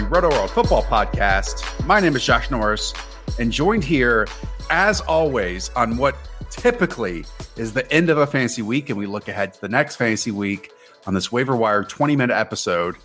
The Rotoworld Football Podcast. My name is Josh Norris, and joined here, as always, on what typically is the end of a fantasy week, and we look ahead to the next fantasy week on this waiver wire 20 minute episode.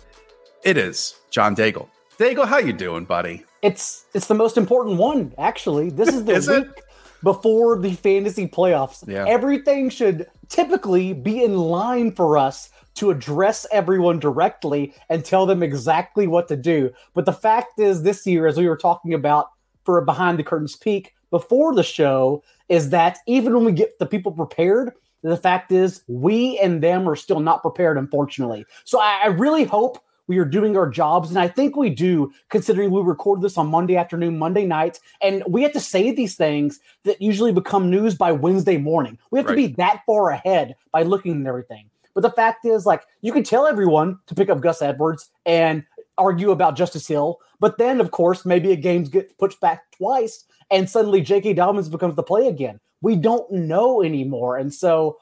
It is John Daigle. Daigle, how you doing, buddy? It's it's the most important one, actually. This is the Is it? week before the fantasy playoffs. Yeah. Everything should typically be in line for us to address everyone directly and tell them exactly what to do. But the fact is, this year, as we were talking about for a behind the curtains peek before the show, is that even when we get the people prepared, the fact is we and them are still not prepared, unfortunately. So I, I really hope we are doing our jobs, and I think we do, considering we record this on Monday afternoon, Monday night, and we have to say these things that usually become news by Wednesday morning. We have to be that far ahead by looking at everything. But the fact is, like, you can tell everyone to pick up Gus Edwards and argue about Justice Hill, but then, of course, maybe a game gets pushed back twice, and suddenly J.K. Dobbins becomes the play again. We don't know anymore, and so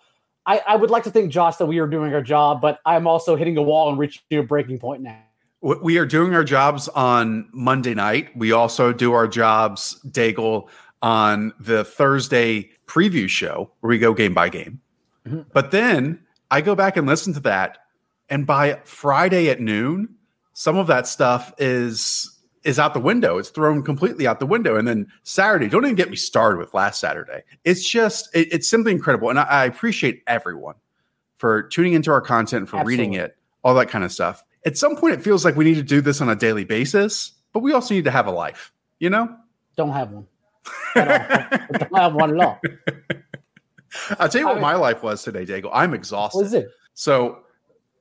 I, I would like to think, Josh, that we are doing our job, but I'm also hitting a wall and reaching a breaking point now. We are doing our jobs on Monday night. We also do our jobs, Daigle, on the Thursday preview show where we go game by game. Mhm. But then I go back and listen to that, and by Friday at noon, some of that stuff is is out the window. It's thrown completely out the window. And then Saturday, don't even get me started with last Saturday. It's just it- it's simply incredible, and I, I appreciate everyone for tuning into our content, for reading it, all that kind of stuff. At some point, it feels like we need to do this on a daily basis, but we also need to have a life, you know? Don't have one. Don't have one at all. I'll tell you what my life was today, Dago. I'm exhausted. What is it? So,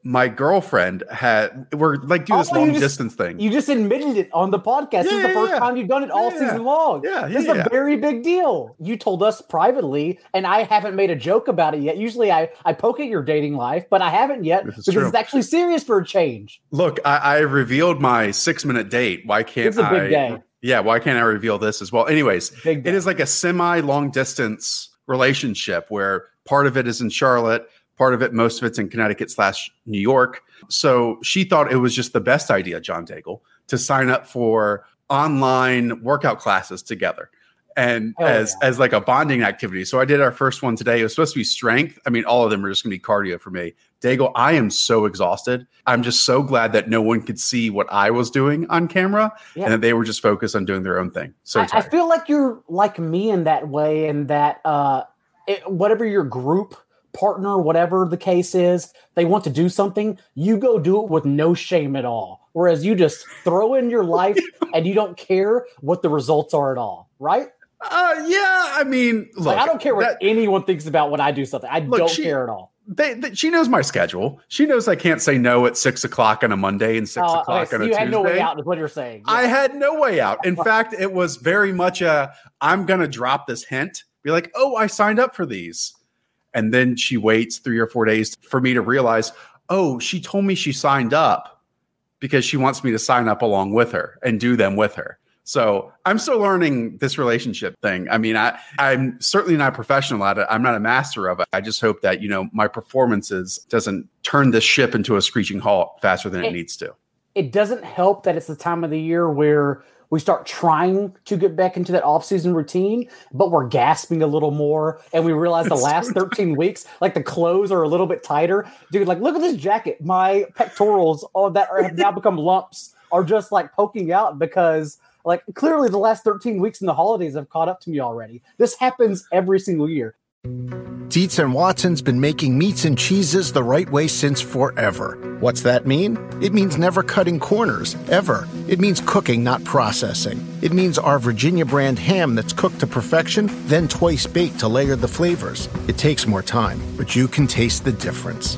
my girlfriend had, we're like do this Oh, long just- distance thing. You just admitted it on the podcast. this Yeah, is the yeah, first yeah. time you've done it all season long. Yeah, yeah, This is a very big deal. You told us privately, and I haven't made a joke about it yet. Usually I, I poke at your dating life, but I haven't yet This is because true. it's actually serious for a change. Look, I, I revealed my six minute date. Why can't It's a big I? day. Yeah, why can't I reveal this as well? Anyways, it is like a semi long distance relationship where part of it is in Charlotte, part of it, most of it's in Connecticut slash New York. So she thought it was just the best idea, John Daigle, to sign up for online workout classes together. And Hell as yeah. as like a bonding activity. So I did our first one today. It was supposed to be strength. I mean, all of them are just gonna be cardio for me. Daigle, I am so exhausted. I'm just so glad that no one could see what I was doing on camera Yeah. and that they were just focused on doing their own thing. So I, I feel like you're like me in that way, and that uh, it, whatever your group partner, whatever the case is, they want to do something, you go do it with no shame at all. Whereas you just throw in your life and you don't care what the results are at all, right? Uh, yeah, I mean, look, like I don't care what that- anyone thinks about when I do something. I Look, don't she- care at all. They, they- she knows my schedule. She knows I can't say no at six o'clock on a Monday and six Uh, o'clock okay, so on a you Tuesday. had no way out, is what you're saying. I had no way out. In fact, it was very much a I'm going to drop this hint, be like, oh, I signed up for these. And then she waits three or four days for me to realize, oh, she told me she signed up because she wants me to sign up along with her and do them with her. So I'm still learning this relationship thing. I mean, I, I'm certainly not a professional at it. I'm not a master of it. I just hope that, you know, my performances doesn't turn this ship into a screeching halt faster than it, it needs to. It doesn't help that it's the time of the year where we start trying to get back into that off-season routine, but we're gasping a little more, and we realize the last 13 weeks, like the clothes are a little bit tighter. Dude, like look at this jacket. My pectorals, all that are, have now become lumps, are just like poking out because like clearly the last 13 weeks in the holidays have caught up to me already. This happens every single year. Dietz and Watson's been making meats and cheeses the right way since forever. What's that mean? It means never cutting corners, ever. It means cooking, not processing. It means our Virginia brand ham that's cooked to perfection, then twice baked to layer the flavors. It takes more time, but you can taste the difference.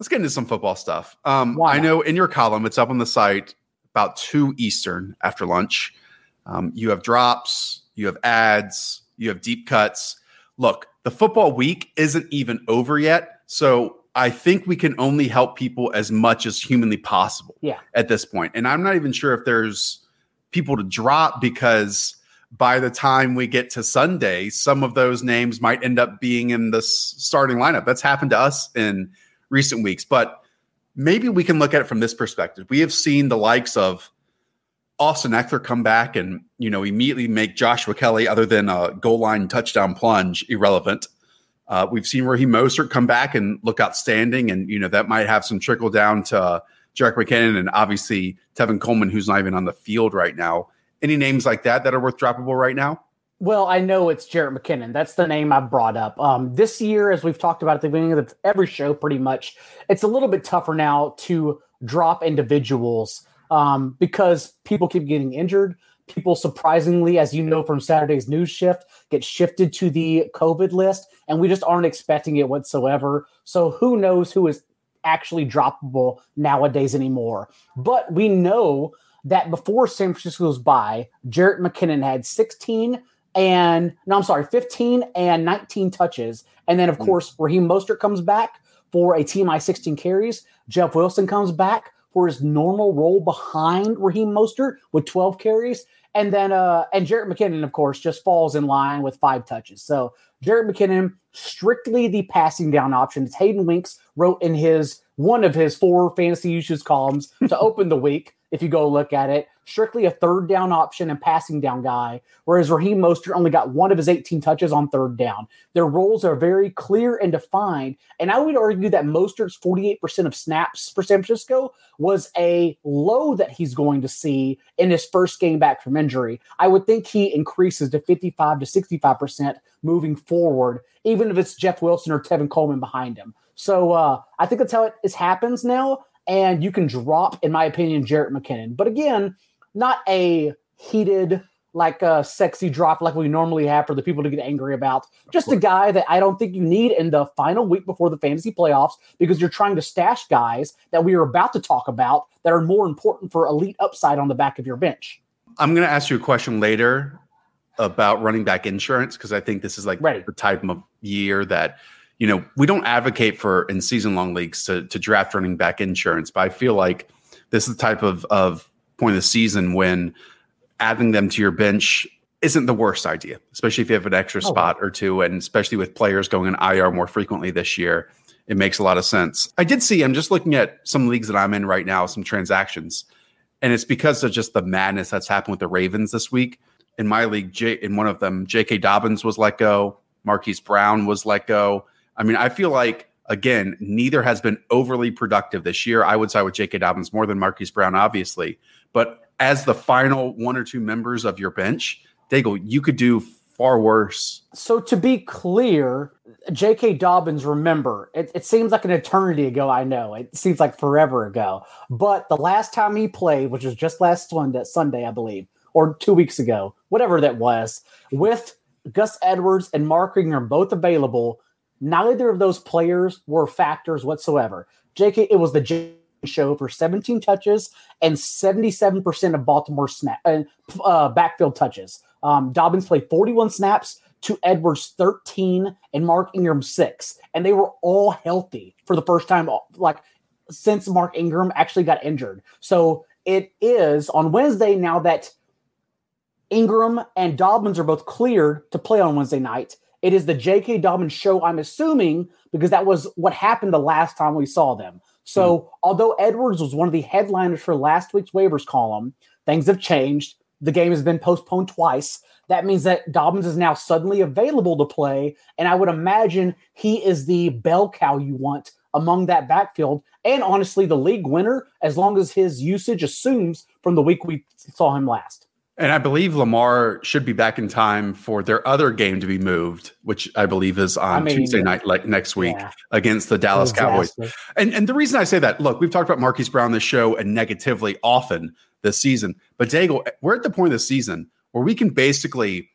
Let's get into some football stuff. Um, I know in your column, it's up on the site about 2 Eastern after lunch. Um, you have drops, you have ads, you have deep cuts. Look, the football week isn't even over yet. So I think we can only help people as much as humanly possible yeah. at this point. And I'm not even sure if there's people to drop because by the time we get to Sunday, some of those names might end up being in the starting lineup. That's happened to us in recent weeks. But maybe we can look at it from this perspective. We have seen the likes of Austin Ekeler come back and you know immediately make Joshua Kelley, other than a goal line touchdown plunge, irrelevant. Uh, we've seen Raheem Mostert come back and look outstanding, and you know that might have some trickle down to uh, Jerick McKinnon and obviously Tevin Coleman, who's not even on the field right now. Any names like that that are worth droppable right now? Well, I know it's Jerick McKinnon. That's the name I brought up. Um, this year, as we've talked about at the beginning of every show, pretty much, it's a little bit tougher now to drop individuals um, because people keep getting injured. People, surprisingly, as you know from Saturday's news shift, get shifted to the COVID list, and we just aren't expecting it whatsoever. So, who knows who is actually droppable nowadays anymore? But we know that before San Francisco's bye, Jerick McKinnon had 16 and no, I'm sorry, 15 and 19 touches. And then, of mm. course, Raheem Mostert comes back for a team I 16 carries. Jeff Wilson comes back for his normal role behind Raheem Mostert with 12 carries. And then, uh, and Jerick McKinnon, of course, just falls in line with five touches. So Jerick McKinnon, strictly the passing down option. It's Hayden Winks wrote in his one of his four fantasy usage columns to open the week if you go look at it. Strictly a third down option and passing down guy, whereas Raheem Mostert only got one of his 18 touches on third down. Their roles are very clear and defined. And I would argue that Mostert's 48% of snaps for San Francisco was a low that he's going to see in his first game back from injury. I would think he increases to 55 to 65% moving forward, even if it's Jeff Wilson or Tevin Coleman behind him. So uh, I think that's how it is happens now and you can drop, in my opinion, Jerick McKinnon. But again, not a heated, like a sexy drop like we normally have for the people to get angry about. Just a guy that I don't think you need in the final week before the fantasy playoffs because you're trying to stash guys that we are about to talk about that are more important for elite upside on the back of your bench. I'm going to ask you a question later about running back insurance because I think this is like Ready. the type of year that you know, we don't advocate for in season long leagues to, to draft running back insurance, but I feel like this is the type of, of point of the season when adding them to your bench isn't the worst idea, especially if you have an extra oh. spot or two, and especially with players going in IR more frequently this year. It makes a lot of sense. I did see, I'm just looking at some leagues that I'm in right now, some transactions, and it's because of just the madness that's happened with the Ravens this week. In my league, J, in one of them, J.K. Dobbins was let go, Marquise Brown was let go. I mean, I feel like again, neither has been overly productive this year. I would side with J.K. Dobbins more than Marquise Brown, obviously, but as the final one or two members of your bench, Daigle, you could do far worse. So to be clear, J.K. Dobbins, remember, it, it, seems like an eternity ago. I know it seems like forever ago, but the last time he played, which was just last Sunday, Sunday, I believe, or two weeks ago, whatever that was, with Gus Edwards and Mark Ingram both available, neither of those players were factors whatsoever. J.K. It was the J show for 17 touches and 77% of Baltimore snap uh, uh, backfield touches. Um, Dobbins played 41 snaps to Edwards 13 and Mark Ingram 6 and they were all healthy for the first time like since Mark Ingram actually got injured. So it is on Wednesday now that Ingram and Dobbins are both cleared to play on Wednesday night. It is the J.K. Dobbins show, I'm assuming, because that was what happened the last time we saw them. So, mm. although Edwards was one of the headliners for last week's waivers column, things have changed. The game has been postponed twice. That means that Dobbins is now suddenly available to play. And I would imagine he is the bell cow you want among that backfield. And honestly, the league winner, as long as his usage assumes from the week we saw him last. And I believe Lamar should be back in time for their other game to be moved, which I believe is on I mean, Tuesday night, like next week, yeah. against the Dallas Cowboys. And and the reason I say that, look, we've talked about Marquise Brown this show and negatively often this season, but Daigle, we're at the point of the season where we can basically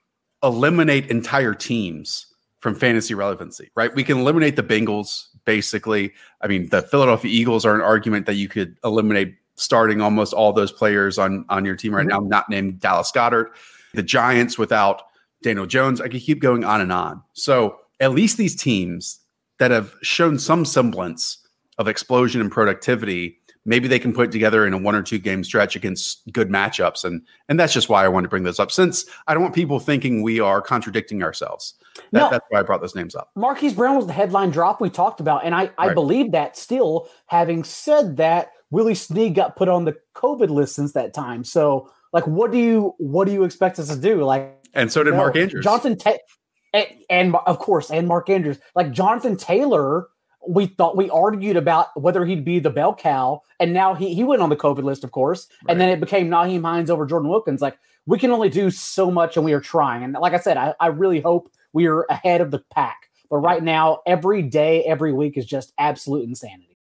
eliminate entire teams from fantasy relevancy, right? We can eliminate the Bengals, basically. I mean, the Philadelphia Eagles are an argument that you could eliminate starting almost all those players on on your team right mm-hmm. now, not named Dallas Goedert. The Giants without Daniel Jones. I could keep going on and on. So at least these teams that have shown some semblance of explosion and productivity, maybe they can put it together in a one or two game stretch against good matchups. And and that's just why I wanted to bring this up. Since I don't want people thinking we are contradicting ourselves. That, no, that's why I brought those names up. Marquise Brown was the headline drop we talked about. And I, I right. believe that still. Having said that, Willie Snead got put on the COVID list since that time. So, like, what do you what do you expect us to do? Like, and so did well, Mark Andrews, Jonathan, Ta- and, and of course, and Mark Andrews. Like Jonathan Taylor, we thought we argued about whether he'd be the bell cow, and now he he went on the COVID list, of course, right. and then it became Nyheim Hines over Jordan Wilkins. Like, we can only do so much, and we are trying. And like I said, I, I really hope we are ahead of the pack. But right now, every day, every week is just absolute insanity.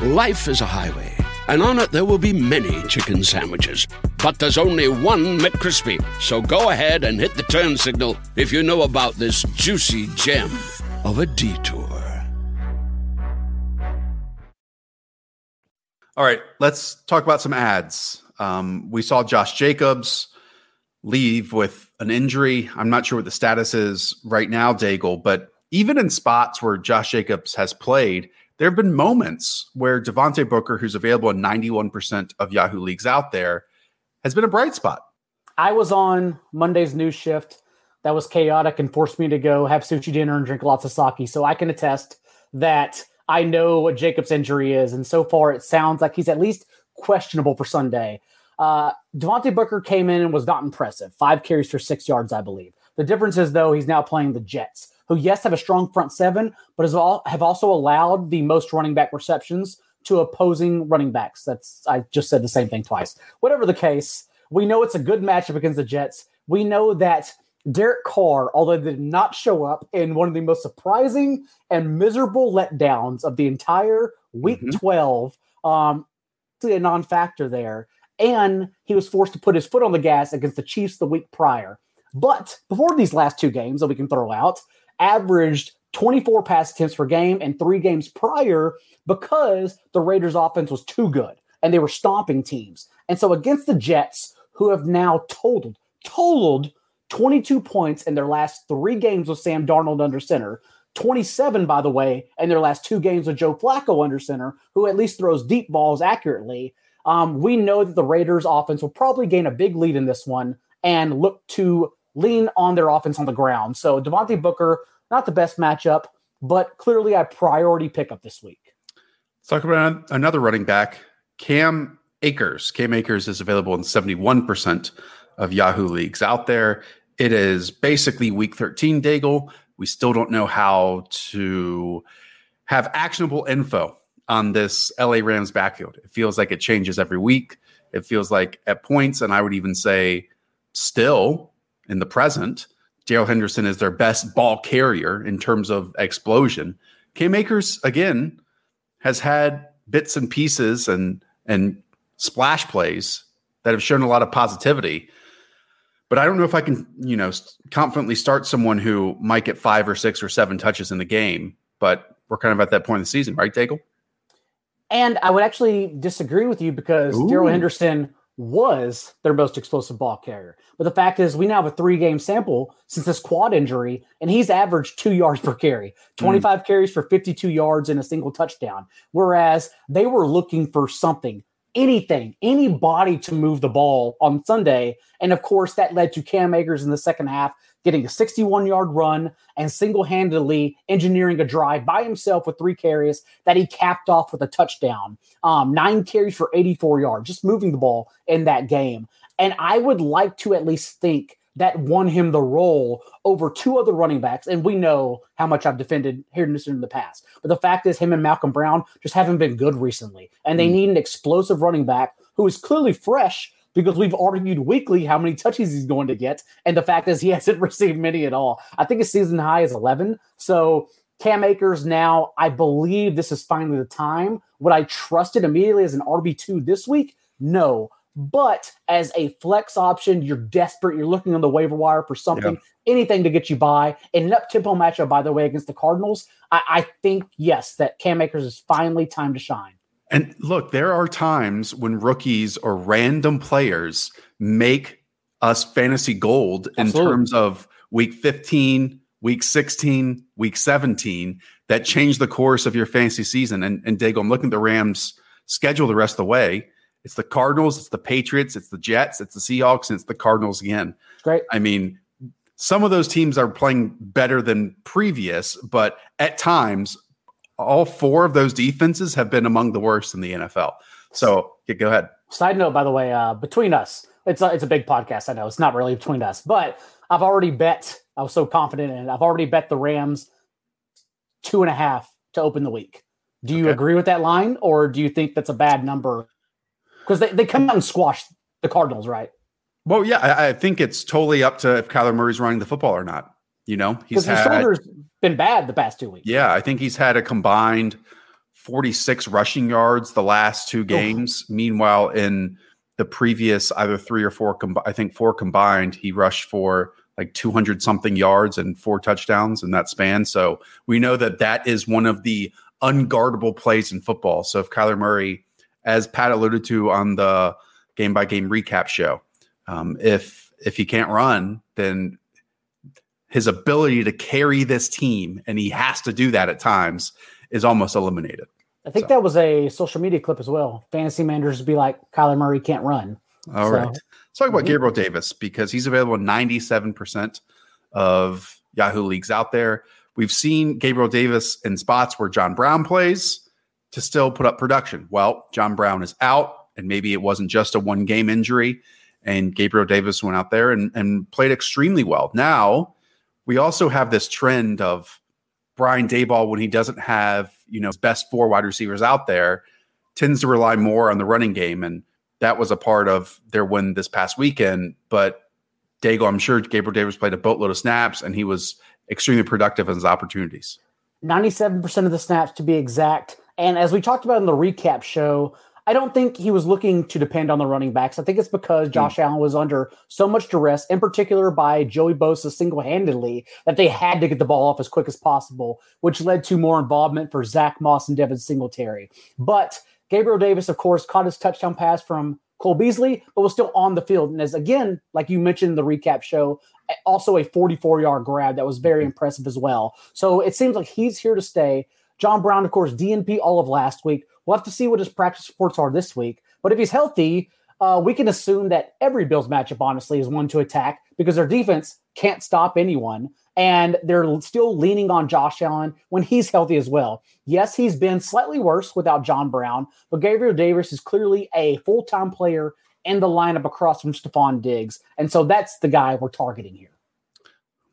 Life is a highway, and on it there will be many chicken sandwiches. But there's only one McCrispy. So go ahead and hit the turn signal if you know about this juicy gem of a detour. All right, let's talk about some ads. Um, we saw Josh Jacobs leave with an injury. I'm not sure what the status is right now, Daigle, but even in spots where Josh Jacobs has played, there have been moments where Devontae Booker, who's available in 91% of Yahoo leagues out there, has been a bright spot. I was on Monday's news shift that was chaotic and forced me to go have sushi dinner and drink lots of sake. So I can attest that I know what Jacob's injury is. And so far, it sounds like he's at least questionable for Sunday. Uh, Devontae Booker came in and was not impressive. Five carries for six yards, I believe. The difference is, though, he's now playing the Jets, who, yes, have a strong front seven, but has all, have also allowed the most running back receptions to opposing running backs. That's I just said the same thing twice. Whatever the case, we know it's a good matchup against the Jets. We know that Derek Carr, although did not show up in one of the most surprising and miserable letdowns of the entire Week mm-hmm. 12, um, a non-factor there, and he was forced to put his foot on the gas against the Chiefs the week prior. But before these last two games that we can throw out, averaged 24 pass attempts per game and three games prior because the Raiders offense was too good and they were stomping teams. And so against the Jets, who have now totaled, totaled 22 points in their last three games with Sam Darnold under center, 27, by the way, in their last two games with Joe Flacco under center, who at least throws deep balls accurately. Um, we know that the Raiders offense will probably gain a big lead in this one and look to lean on their offense on the ground. So Devontae Booker, not the best matchup, but clearly a priority pickup this week. Let's talk about another running back, Cam Akers. Cam Akers is available in 71% of Yahoo leagues out there. It is basically week 13, Daigle. We still don't know how to have actionable info on this LA Rams backfield. It feels like it changes every week. It feels like at points, and I would even say still in the present, Darrell Henderson is their best ball carrier in terms of explosion. Cam Akers, again, has had bits and pieces and and splash plays that have shown a lot of positivity. But I don't know if I can, you know, confidently start someone who might get five or six or seven touches in the game. But we're kind of at that point in the season, right, Daigle? And I would actually disagree with you because Darrell Henderson was their most explosive ball carrier. But the fact is, we now have a three game sample since this quad injury, and he's averaged two yards per carry, 25 mm. carries for 52 yards and a single touchdown. Whereas they were looking for something anything, anybody to move the ball on Sunday. And of course, that led to Cam Akers in the second half getting a 61 yard run and single handedly engineering a drive by himself with three carries that he capped off with a touchdown. Um, nine carries for 84 yards, just moving the ball in that game. And I would like to at least think that won him the role over two other running backs. And we know how much I've defended Henderson in the past. But the fact is, him and Malcolm Brown just haven't been good recently. And they mm. need an explosive running back who is clearly fresh because we've argued weekly how many touches he's going to get. And the fact is, he hasn't received many at all. I think his season high is 11. So Cam Akers now, I believe this is finally the time. Would I trust it immediately as an RB2 this week? No. But as a flex option, you're desperate. You're looking on the waiver wire for something, yeah. anything to get you by. In an up tempo matchup, by the way, against the Cardinals, I, I think, yes, that Cam Akers is finally time to shine. And look, there are times when rookies or random players make us fantasy gold Absolutely. in terms of week 15, week 16, week 17 that change the course of your fantasy season. And, and Dago, I'm looking at the Rams schedule the rest of the way. It's the Cardinals, it's the Patriots, it's the Jets, it's the Seahawks, and it's the Cardinals again. Great. I mean, some of those teams are playing better than previous, but at times, all four of those defenses have been among the worst in the NFL. So yeah, go ahead. Side note, by the way, uh, between us, it's a, it's a big podcast. I know it's not really between us, but I've already bet. I was so confident in it. I've already bet the Rams two and a half to open the week. Do you okay. agree with that line, or do you think that's a bad number because they, they come out and squash the Cardinals, right? Well, yeah, I, I, think it's totally up to if Kyler Murray's running the football or not. You know, he's had, his shoulder's been bad the past two weeks. Yeah, I think he's had a combined 46 rushing yards the last two games. Meanwhile, in the previous either three or four, com- I think four combined, he rushed for like 200 something yards and four touchdowns in that span. So we know that that is one of the unguardable plays in football. So if Kyler Murray as Pat alluded to on the game by game recap show. Um, if if he can't run, then his ability to carry this team, and he has to do that at times, is almost eliminated. I think so. that was a social media clip as well. Fantasy managers be like, Kyler Murray can't run. All so, right. Let's talk about mhm. Gabriel Davis because he's available in 97% of Yahoo leagues out there. We've seen Gabriel Davis in spots where John Brown plays to still put up production. Well, John Brown is out and maybe it wasn't just a one game injury. And Gabriel Davis went out there and, and played extremely well. Now, we also have this trend of Brian Daboll when he doesn't have, you know, his best four wide receivers out there, tends to rely more on the running game. And that was a part of their win this past weekend. But Dago, I'm sure Gabriel Davis played a boatload of snaps and he was extremely productive in his opportunities. 97% of the snaps to be exact. And as we talked about in the recap show, I don't think he was looking to depend on the running backs. I think it's because Josh mm. Allen was under so much duress, in particular by Joey Bosa single handedly, that they had to get the ball off as quick as possible, which led to more involvement for Zach Moss and Devin Singletary. But Gabriel Davis, of course, caught his touchdown pass from Cole Beasley, but was still on the field. And as again, like you mentioned in the recap show, also a 44 yard grab that was very impressive as well. So it seems like he's here to stay. John Brown, of course, DNP all of last week. We'll have to see what his practice reports are this week. But if he's healthy, uh, we can assume that every Bills matchup, honestly, is one to attack because their defense can't stop anyone. And they're still leaning on Josh Allen when he's healthy as well. Yes, he's been slightly worse without John Brown, but Gabriel Davis is clearly a full time player in the lineup across from Stefon Diggs. And so that's the guy we're targeting here.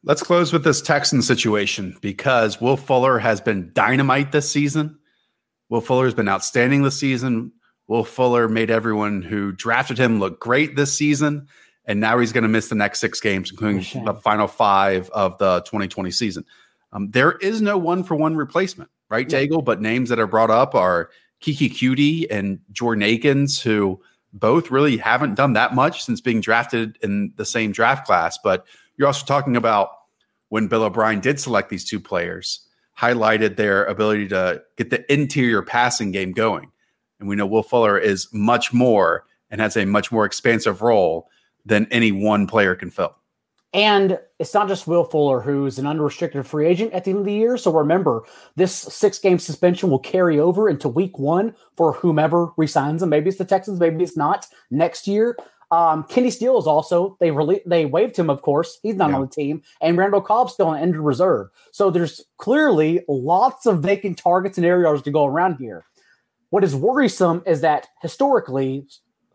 Let's close with this Texan situation because Will Fuller has been dynamite this season. Will Fuller has been outstanding this season. Will Fuller made everyone who drafted him look great this season. And now he's going to miss the next six games, including the final five of the 2020 season. Um, there is no one for one replacement, right, yeah. Daigle? But names that are brought up are Keke Coutee and Jordan Akins, who both really haven't done that much since being drafted in the same draft class. But you're also talking about when Bill O'Brien did select these two players, highlighted their ability to get the interior passing game going. And we know Will Fuller is much more and has a much more expansive role than any one player can fill. And it's not just Will Fuller, who's an unrestricted free agent at the end of the year. So remember, this six game suspension will carry over into week one for whomever resigns him. Maybe it's the Texans, maybe it's not next year. Um, Kenny Steele is also they rele- they waived him, of course. He's not yeah. on the team, and Randall Cobb's still on injured reserve. So there's clearly lots of vacant targets and areas to go around here. What is worrisome is that historically,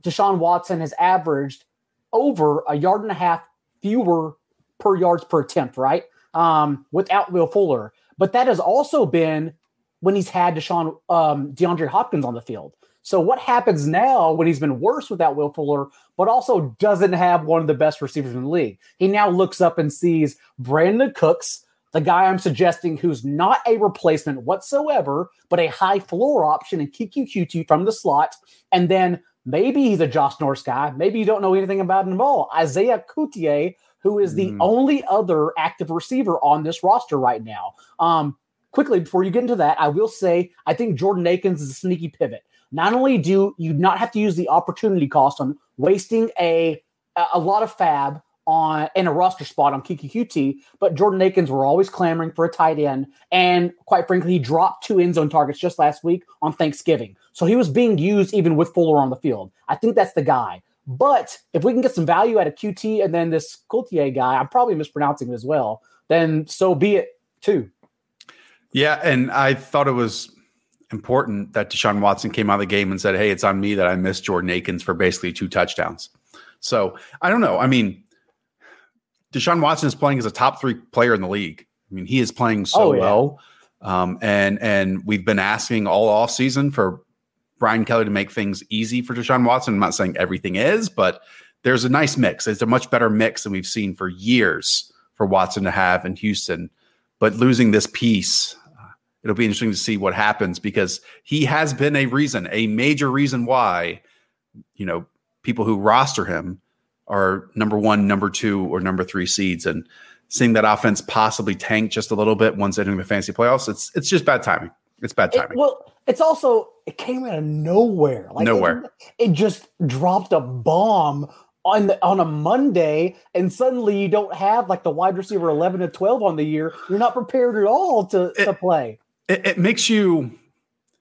Deshaun Watson has averaged over a yard and a half fewer per yards per attempt, right? Um, without Will Fuller. But that has also been when he's had Deshaun um, DeAndre Hopkins on the field. So what happens now when he's been worse without Will Fuller, but also doesn't have one of the best receivers in the league? He now looks up and sees Brandin Cooks, the guy I'm suggesting who's not a replacement whatsoever, but a high floor option in Keke Coutee from the slot, and then Maybe he's a Josh Norris guy. Maybe you don't know anything about him at all. Isaiah Coutier, who is the mm. only other active receiver on this roster right now. Um, quickly, before you get into that, I will say I think Jordan Akins is a sneaky pivot. Not only do you not have to use the opportunity cost on wasting a a lot of fab on in a roster spot on Keke Coutee, but Jordan Akins were always clamoring for a tight end. And quite frankly, he dropped two end zone targets just last week on Thanksgiving. So he was being used even with Fuller on the field. I think that's the guy. But if we can get some value out of Coutee and then this Coultier guy, I'm probably mispronouncing it as well, then so be it too. Yeah, and I thought it was important that Deshaun Watson came out of the game and said, Hey, it's on me that I missed Jordan Akins for basically two touchdowns. So I don't know. I mean, Deshaun Watson is playing as a top three player in the league. I mean, he is playing so oh, yeah. well. Um, and and we've been asking all off season for Brian Kelly to make things easy for Deshaun Watson. I'm not saying everything is, but there's a nice mix. It's a much better mix than we've seen for years for Watson to have in Houston. But losing this piece, it'll be interesting to see what happens because he has been a reason, a major reason why, you know, people who roster him are number one, number two, or number three seeds. And seeing that offense possibly tank just a little bit once entering the fantasy playoffs, it's it's just bad timing. It's bad timing. It, well, it's also it came out of nowhere. Like nowhere. It, it just dropped a bomb on the, on a Monday, and suddenly you don't have like the wide receiver eleven to twelve on the year. You're not prepared at all to it, to play. It, it, makes you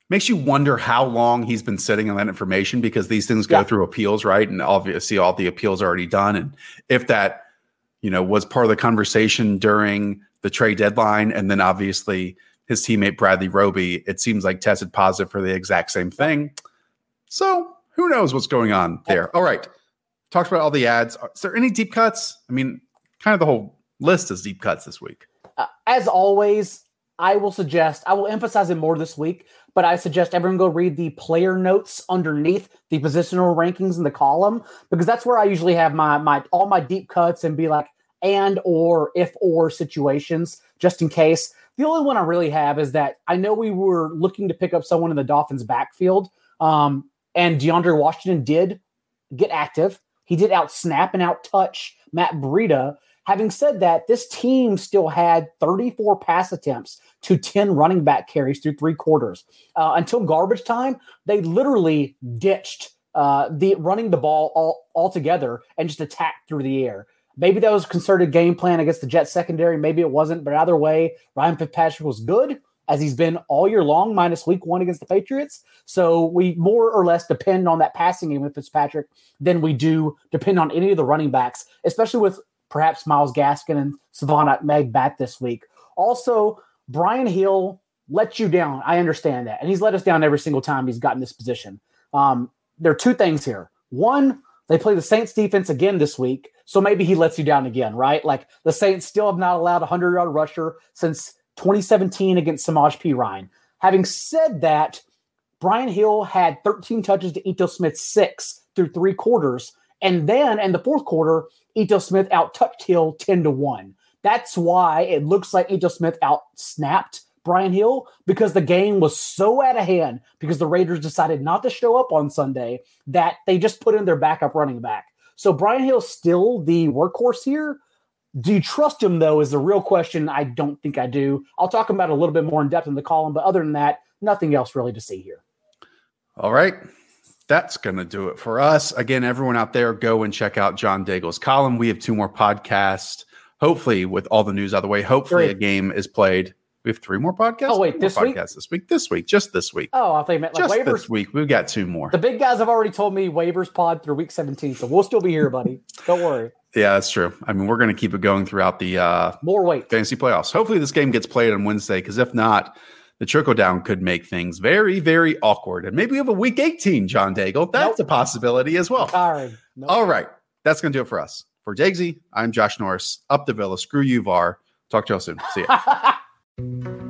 makes you wonder how long he's been sitting on that information because these things go yeah. through appeals, right? And obviously, all the appeals are already done, and if that you know was part of the conversation during the trade deadline, and then obviously his teammate Bradley Roby, it seems like tested positive for the exact same thing. So who knows what's going on there? All right. Talked about all the ads. Is there any deep cuts? I mean, kind of the whole list is deep cuts this week. Uh, as always, I will suggest, I will emphasize it more this week, but I suggest everyone go read the player notes underneath the positional rankings in the column because that's where I usually have my my all my deep cuts and be like and or if or situations just in case. The only one I really have is that I know we were looking to pick up someone in the Dolphins backfield, um, and DeAndre Washington did get active. He did out snap and out touch Matt Breida. Having said that, this team still had 34 pass attempts to 10 running back carries through three quarters. Uh, until garbage time, they literally ditched uh, the running the ball all altogether and just attacked through the air. Maybe that was a concerted game plan against the Jet secondary. Maybe it wasn't. But either way, Ryan Fitzpatrick was good as he's been all year long, minus week one against the Patriots. So we more or less depend on that passing game with Fitzpatrick than we do depend on any of the running backs, especially with perhaps Myles Gaskin and Salvon Ahmed back this week. Also, Brian Hill let you down. I understand that. And he's let us down every single time he's gotten this position. Um, there are two things here. One, they play the Saints defense again this week, so maybe he lets you down again, right? Like the Saints still have not allowed a 100 yard rusher since 2017 against Samaje Perine. Having said that, Brian Hill had 13 touches to Ito Smith six through three quarters. And then in the fourth quarter, Ito Smith out touched Hill 10 to 1. That's why it looks like Ito Smith out snapped Brian Hill because the game was so out of hand because the Raiders decided not to show up on Sunday that they just put in their backup running back. So Brian Hill's still the workhorse here. Do you trust him though? Is the real question. I don't think I do. I'll talk about it a little bit more in depth in the column, but other than that, nothing else really to see here. All right. That's going to do it for us. Again, everyone out there, go and check out John Daigle's column. We have two more podcasts. Hopefully, with all the news out of the way, hopefully Three. a game is played. We have three more podcasts. Oh, wait, this week? this week. This week, just this week. Oh, I thought you meant like just waivers. this week. We've got two more. The big guys have already told me waivers pod through week 17, so we'll still be here, buddy. Don't worry. yeah, that's true. I mean, we're going to keep it going throughout the uh, More weight. fantasy playoffs. Hopefully, this game gets played on Wednesday because if not, the trickle down could make things very, very awkward. And maybe we have a week 18, John Daigle. That's Nope. a possibility as well. Nope. All right. That's going to do it for us. For Dagsy, I'm Josh Norris. Up the Villa. Screw you, VAR. Talk to y'all soon. See ya.